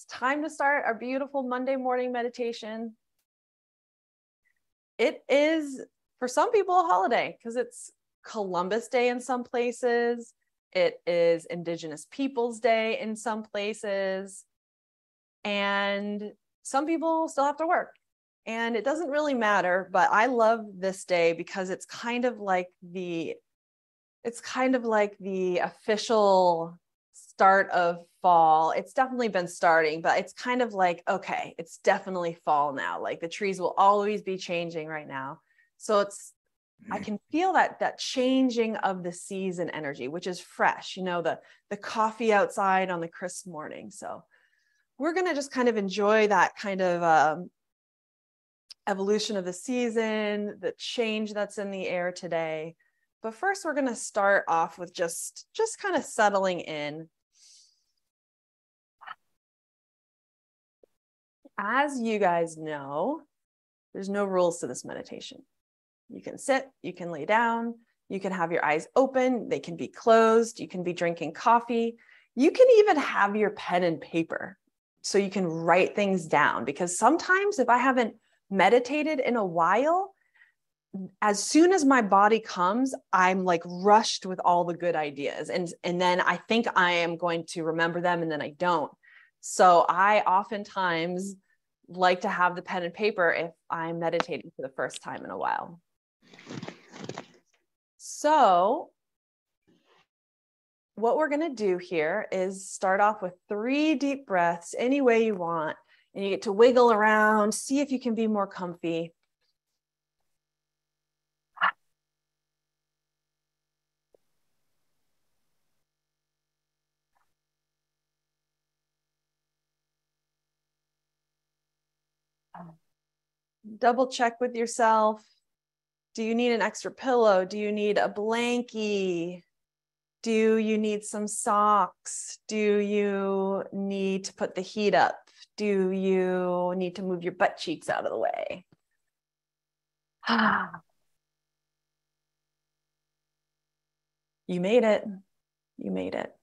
It's time to start our beautiful Monday morning meditation. It is for some people a holiday because it's Columbus Day in some places. It is Indigenous Peoples Day in some places. And some people still have to work. And it doesn't really matter, but I love this day because it's kind of like the it's kind of like the official start of fall. It's definitely been starting, but it's kind of like, okay, it's definitely fall now. Like the trees will always be changing right now. So it's I mm. can feel that that changing of the season energy, which is fresh, you know, the the coffee outside on the crisp morning. So we're going to just kind of enjoy that kind of um, evolution of the season, the change that's in the air today. But first we're going to start off with just just kind of settling in as you guys know, there's no rules to this meditation. You can sit, you can lay down, you can have your eyes open, they can be closed, you can be drinking coffee, you can even have your pen and paper so you can write things down. Because sometimes if I haven't meditated in a while, as soon as my body comes i'm like rushed with all the good ideas and and then i think i am going to remember them and then i don't so i oftentimes like to have the pen and paper if I'm meditating for the first time in a while. So, what we're going to do here is start off with three deep breaths any way you want, and you get to wiggle around, see if you can be more comfy. Double check with yourself. Do you need an extra pillow? Do you need a blankie? Do you need some socks? Do you need to put the heat up? Do you need to move your butt cheeks out of the way? Ah. you made it. You made it.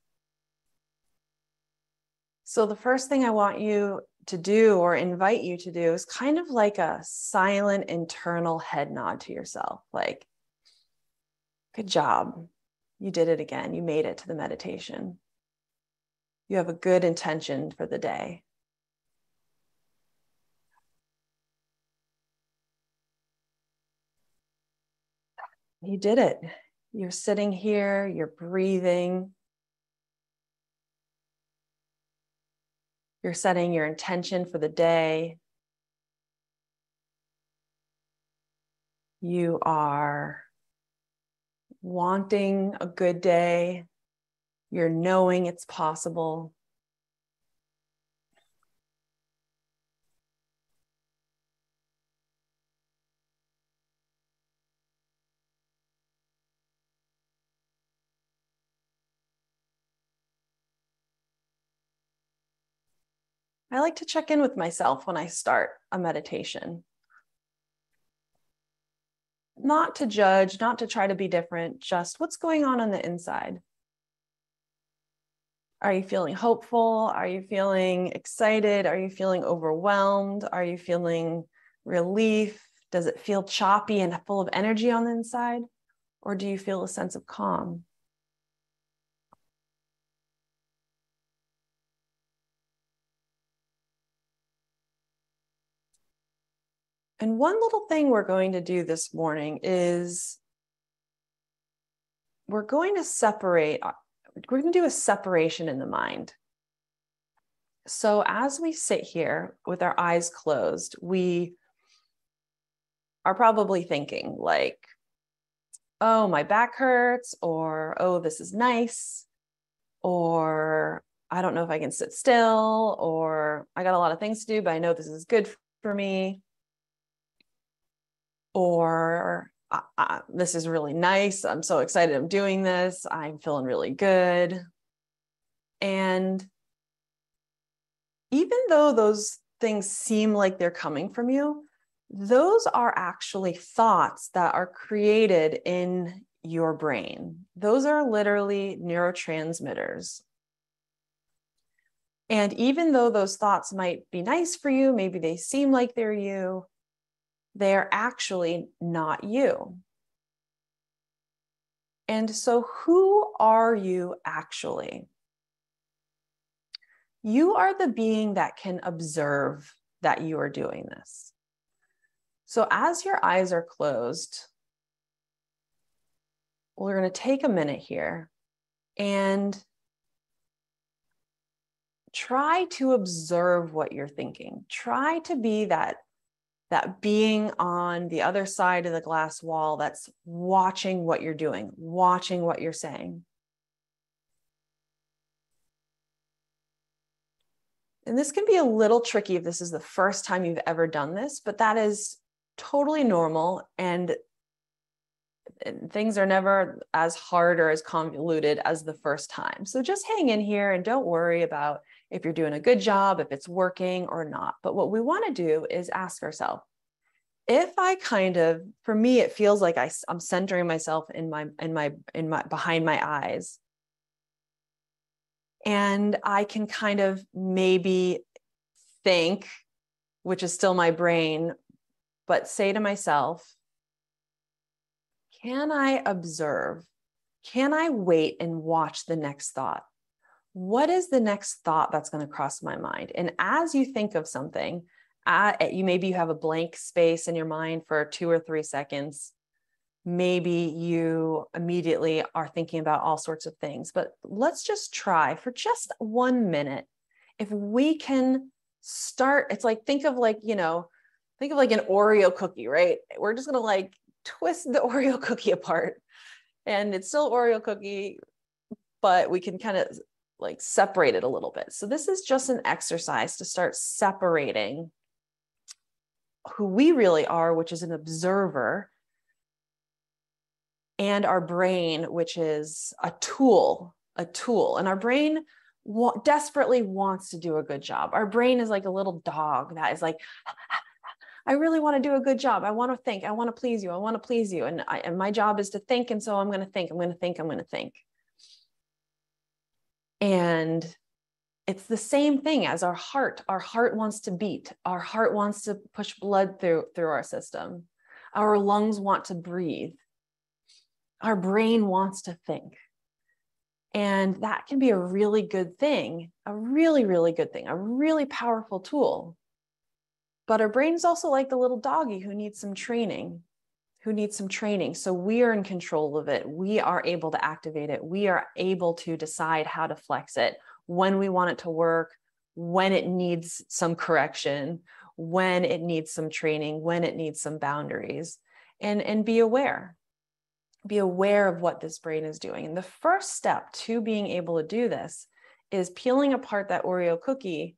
So, the first thing I want you to do or invite you to do is kind of like a silent internal head nod to yourself like good job. You did it again. You made it to the meditation. You have a good intention for the day. You did it. You're sitting here. You're breathing You're setting your intention for the day. You are wanting a good day. You're knowing it's possible. I like to check in with myself when I start a meditation. Not to judge, not to try to be different, just what's going on on the inside. Are you feeling hopeful? Are you feeling excited? Are you feeling overwhelmed? Are you feeling relief? Does it feel choppy and full of energy on the inside? Or do you feel a sense of calm? And one little thing we're going to do this morning is we're going to separate, uh, we're going to do a separation in the mind. So as we sit here with our eyes closed, we are probably thinking, like, oh, my back hurts, or oh, this is nice, or I don't know if I can sit still, or I got a lot of things to do, but I know this is good for me. Or this is really nice. I'm so excited I'm doing this. I'm feeling really good. And even though those things seem like they're coming from you, those are actually thoughts that are created in your brain. Those are literally neurotransmitters. And even though those thoughts might be nice for you, maybe they seem like they're you, they're actually not you. And so, who are you actually? You are the being that can observe that you are doing this. So, as your eyes are closed, we're going to take a minute here and try to observe what you're thinking. Try to be that that being on the other side of the glass wall that's watching what you're doing, watching what you're saying. And this can be a little tricky if this is the first time you've ever done this, but that is totally normal. And things are never as hard or as convoluted as the first time. So just hang in here and don't worry about if you're doing a good job, if it's working or not. But what we want to do is ask ourselves if I kind of, for me, it feels like I, I'm centering myself in my, in my, in my, behind my eyes. And I can kind of maybe think, which is still my brain, but say to myself, can I observe? Can I wait and watch the next thought? What is the next thought that's going to cross my mind? And as you think of something, uh, you maybe you have a blank space in your mind for two or three seconds. Maybe you immediately are thinking about all sorts of things, but let's just try for just one minute. If we can start, it's like think of like, you know, think of like an Oreo cookie, right? We're just going to like twist the Oreo cookie apart and it's still Oreo cookie, but we can kind of like separate it a little bit. So this is just an exercise to start separating who we really are, which is an observer, and our brain, which is a tool, a tool. And our brain wa- desperately wants to do a good job. Our brain is like a little dog that is like, I really want to do a good job. I want to think. I want to please you. I want to please you. And, I, and my job is to think. And so I'm going to think. I'm going to think. I'm going to think. And it's the same thing as our heart. Our heart wants to beat. Our heart wants to push blood through through our system. Our lungs want to breathe. Our brain wants to think. And that can be a really good thing, a really, really good thing, a really powerful tool. But our brain is also like the little doggy who needs some training, who needs some training. So we are in control of it. We are able to activate it. We are able to decide how to flex it, when we want it to work, when it needs some correction, when it needs some training, when it needs some boundaries, and, and be aware. Be aware of what this brain is doing. And the first step to being able to do this is peeling apart that Oreo cookie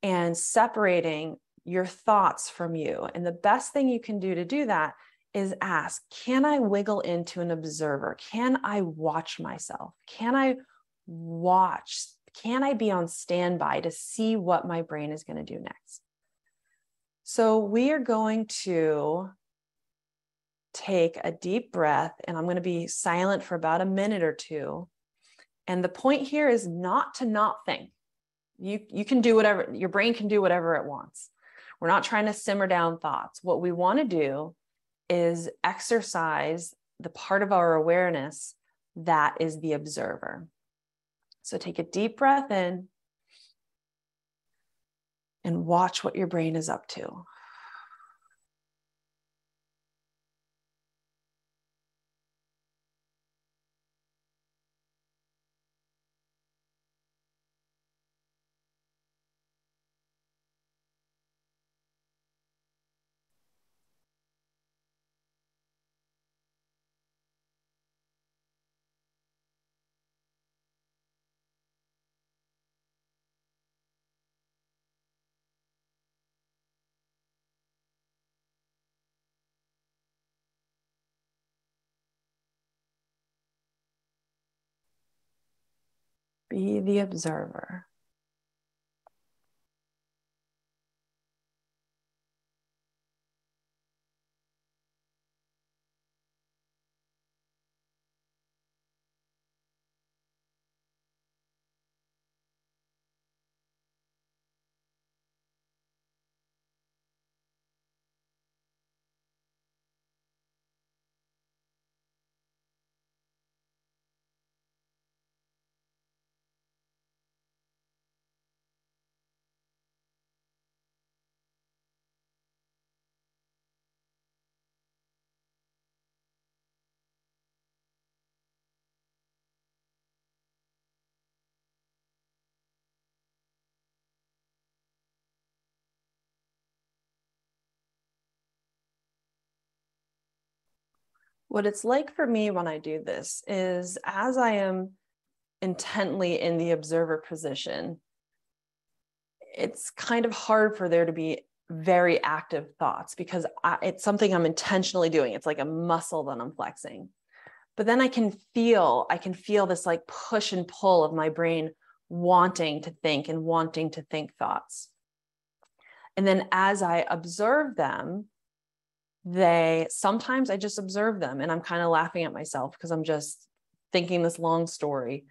and separating your thoughts from you. And the best thing you can do to do that is ask Can I wiggle into an observer? Can I watch myself? Can I watch? Can I be on standby to see what my brain is going to do next? So we are going to take a deep breath, and I'm going to be silent for about a minute or two. And the point here is not to not think. You, you can do whatever, your brain can do whatever it wants. We're not trying to simmer down thoughts. What we want to do is exercise the part of our awareness that is the observer. So take a deep breath in and watch what your brain is up to. Be the observer. What it's like for me when I do this is as I am intently in the observer position, it's kind of hard for there to be very active thoughts because I, it's something I'm intentionally doing. It's like a muscle that I'm flexing. But then I can feel, I can feel this like push and pull of my brain wanting to think and wanting to think thoughts. And then as I observe them, they sometimes I just observe them and I'm kind of laughing at myself because I'm just thinking this long story.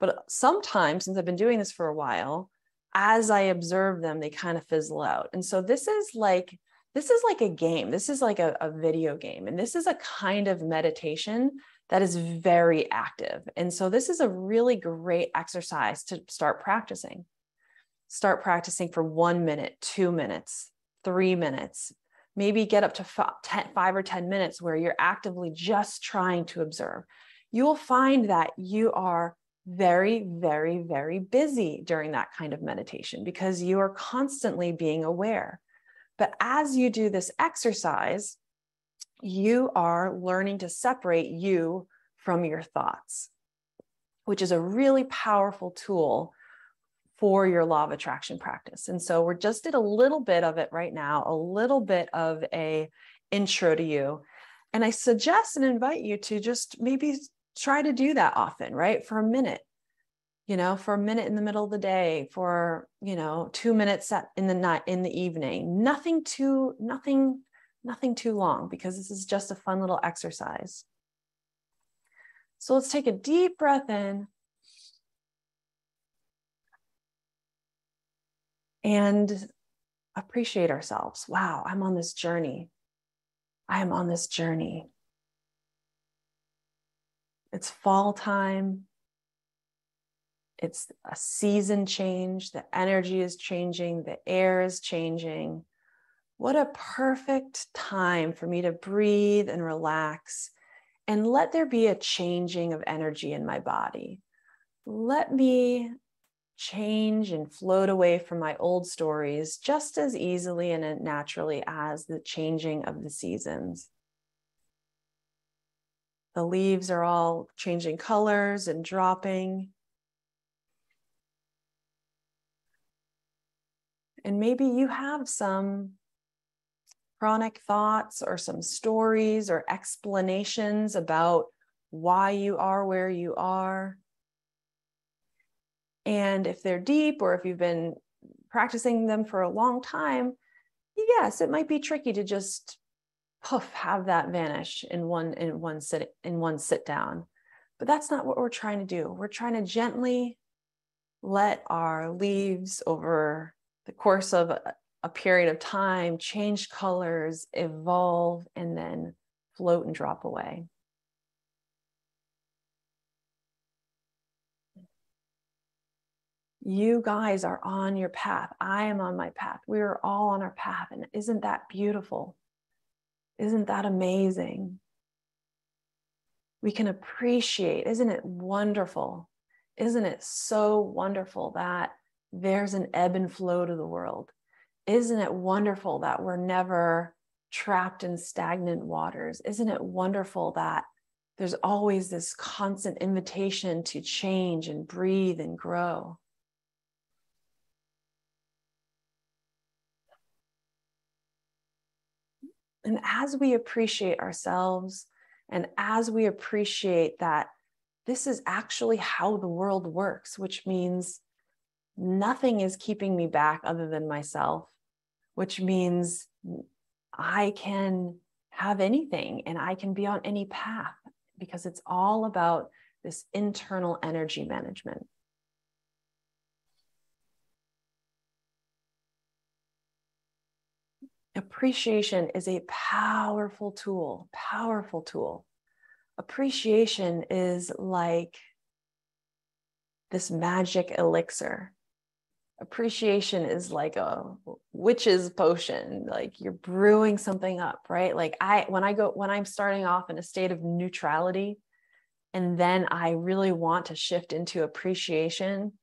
But sometimes, since I've been doing this for a while, as I observe them, they kind of fizzle out. And so this is like this is like a game. This is like a, a video game. And this is a kind of meditation that is very active. And so this is a really great exercise to start practicing. Start practicing for one minute, two minutes, three minutes, maybe get up to five or 10 minutes where you're actively just trying to observe. You will find that you are very, very, very busy during that kind of meditation because you are constantly being aware. But as you do this exercise, you are learning to separate you from your thoughts, which is a really powerful tool for your law of attraction practice. And so we're just did a little bit of it right now, a little bit of a intro to you. And I suggest and invite you to just maybe try to do that often, right? For a minute. You know, for a minute in the middle of the day, for, you know, 2 minutes in the night in the evening. Nothing too nothing nothing too long because this is just a fun little exercise. So let's take a deep breath in and appreciate ourselves. Wow, I'm on this journey. I am on this journey. It's fall time. It's a season change. The energy is changing. The air is changing. What a perfect time for me to breathe and relax and let there be a changing of energy in my body. Let me change and float away from my old stories just as easily and naturally as the changing of the seasons. The leaves are all changing colors and dropping. And maybe you have some chronic thoughts or some stories or explanations about why you are where you are. And if they're deep or if you've been practicing them for a long time, yes, it might be tricky to just poof have that vanish in one in one sit in one sit down. But that's not what we're trying to do. We're trying to gently let our leaves over the course of a, a period of time change colors, evolve, and then float and drop away. You guys are on your path. I am on my path. We are all on our path. And isn't that beautiful? Isn't that amazing? We can appreciate, isn't it wonderful? Isn't it so wonderful that there's an ebb and flow to the world? Isn't it wonderful that we're never trapped in stagnant waters? Isn't it wonderful that there's always this constant invitation to change and breathe and grow? And as we appreciate ourselves and as we appreciate that this is actually how the world works, which means nothing is keeping me back other than myself, which means I can have anything and I can be on any path because it's all about this internal energy management. Appreciation is a powerful tool, powerful tool. Appreciation is like this magic elixir. Appreciation is like a witch's potion, like you're brewing something up, right? Like I, when I go, when I'm starting off in a state of neutrality, and then I really want to shift into appreciation,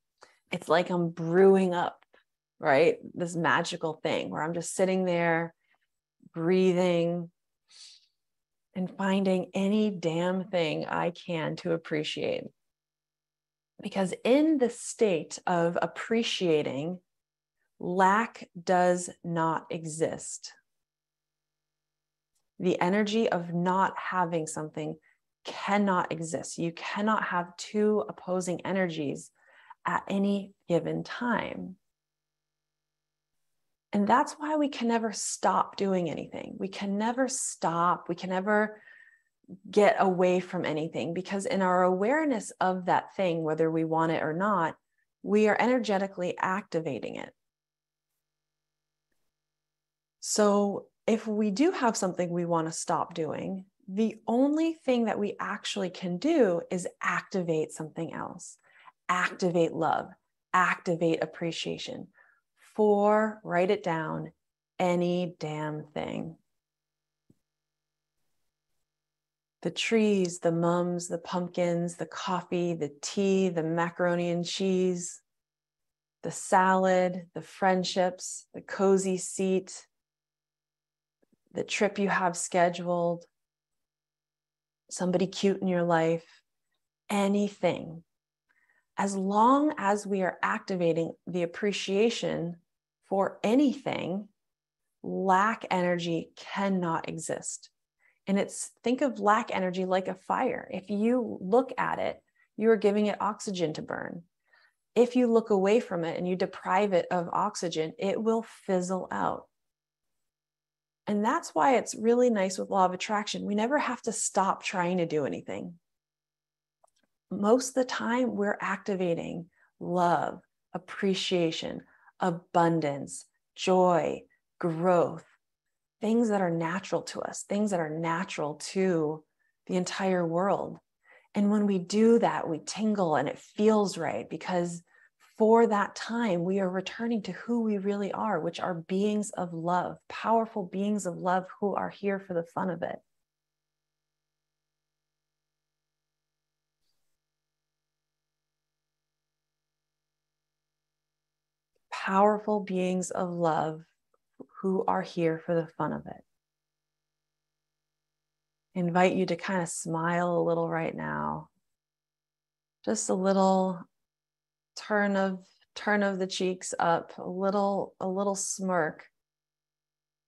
it's like I'm brewing up, right? This magical thing where I'm just sitting there, breathing, and finding any damn thing I can to appreciate. Because in the state of appreciating, lack does not exist. The energy of not having something cannot exist. You cannot have two opposing energies at any given time. And that's why we can never stop doing anything. We can never stop. We can never get away from anything because in our awareness of that thing, whether we want it or not, we are energetically activating it. So if we do have something we want to stop doing, the only thing that we actually can do is activate something else, activate love, activate appreciation for, write it down, any damn thing. the trees, the mums, the pumpkins, the coffee, the tea, the macaroni and cheese, the salad, the friendships, the cozy seat, the trip you have scheduled, somebody cute in your life, anything. As long as we are activating the appreciation for anything, lack energy cannot exist. And it's think of lack energy like a fire. If you look at it, you are giving it oxygen to burn. If you look away from it and you deprive it of oxygen, it will fizzle out. And that's why it's really nice with law of attraction. We never have to stop trying to do anything. Most of the time, we're activating love, appreciation, abundance, joy, growth, things that are natural to us, things that are natural to the entire world. And when we do that, we tingle and it feels right because for that time, we are returning to who we really are, which are beings of love, powerful beings of love who are here for the fun of it. Powerful beings of love who are here for the fun of it. invite you to kind of smile a little right now. Just a little turn of turn of the cheeks up, a little a little smirk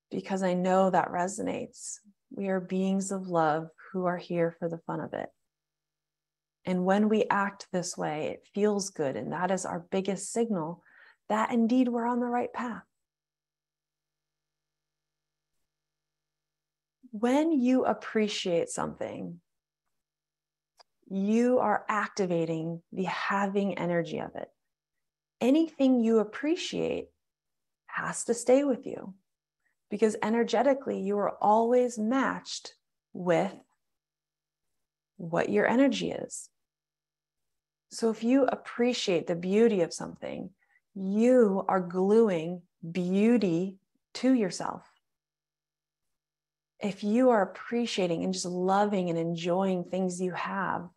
because I know that resonates. We are beings of love who are here for the fun of it. And when we act this way, it feels good. And that is our biggest signal that indeed we're on the right path. when you appreciate something, you are activating the having energy of it. Anything you appreciate has to stay with you because energetically you are always matched with what your energy is. So if you appreciate the beauty of something, you are gluing beauty to yourself if you are appreciating and just loving and enjoying things you have,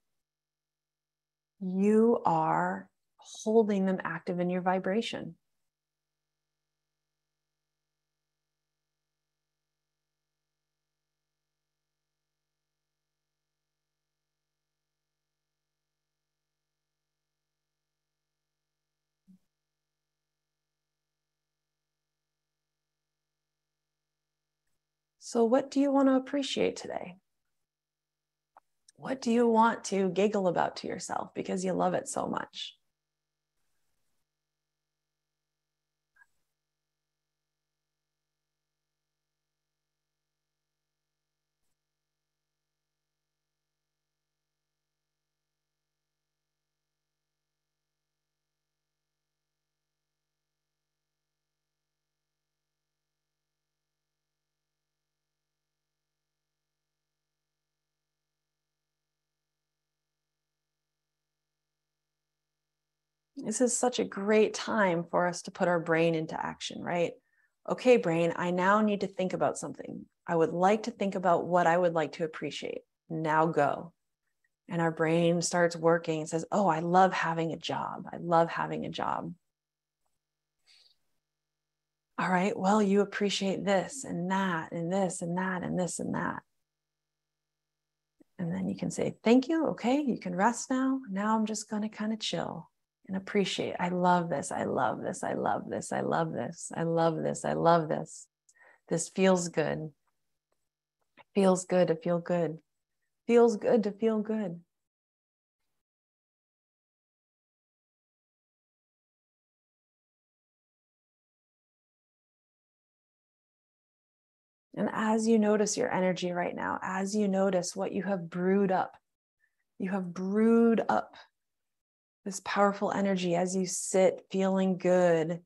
you are holding them active in your vibration. So, what do you want to appreciate today? What do you want to giggle about to yourself because you love it so much? This is such a great time for us to put our brain into action, right? Okay, brain, I now need to think about something. I would like to think about what I would like to appreciate. Now go. And our brain starts working and says, Oh, I love having a job. I love having a job. All right, well, you appreciate this and that and this and that and this and that. And then you can say, Thank you. Okay, you can rest now. Now I'm just going to kind of chill and appreciate. I love this. I love this. I love this. I love this. I love this. I love this. This feels good. Feels good to feel good. Feels good to feel good. And as you notice your energy right now, as you notice what you have brewed up, you have brewed up this powerful energy as you sit feeling good,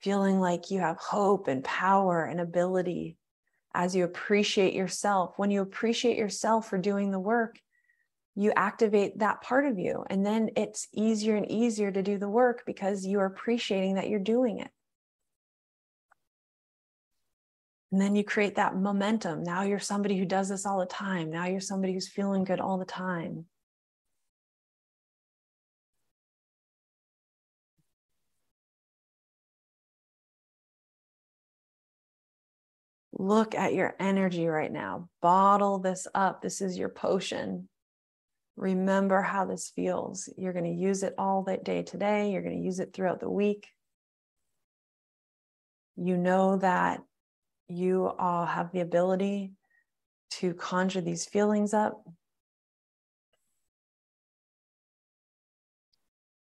feeling like you have hope and power and ability as you appreciate yourself. When you appreciate yourself for doing the work, you activate that part of you. And then it's easier and easier to do the work because you are appreciating that you're doing it. And then you create that momentum. Now you're somebody who does this all the time. Now you're somebody who's feeling good all the time. Look at your energy right now. Bottle this up. This is your potion. Remember how this feels. You're going to use it all that day today. You're going to use it throughout the week. You know that you all have the ability to conjure these feelings up.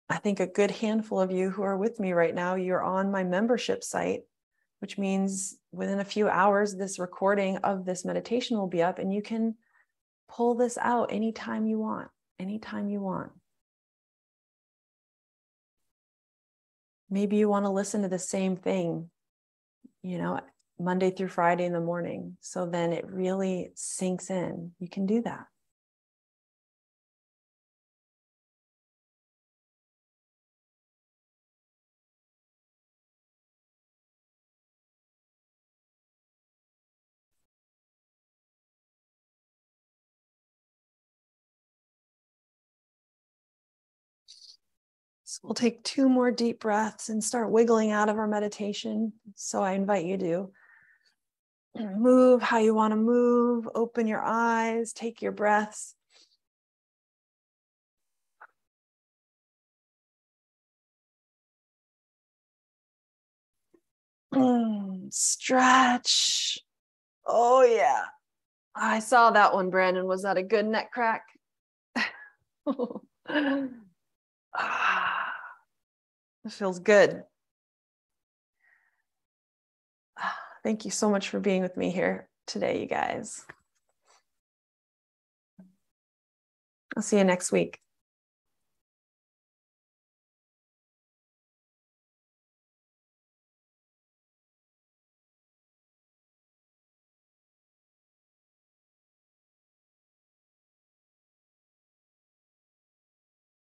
I think a good handful of you who are with me right now, you're on my membership site which means within a few hours, this recording of this meditation will be up and you can pull this out anytime you want, anytime you want. Maybe you want to listen to the same thing, you know, Monday through Friday in the morning. So then it really sinks in. You can do that. We'll take two more deep breaths and start wiggling out of our meditation. So I invite you to move how you want to move, open your eyes, take your breaths. stretch. Oh, yeah. I saw that one, Brandon. Was that a good neck crack? Ah, it feels good. Thank you so much for being with me here today, you guys. I'll see you next week.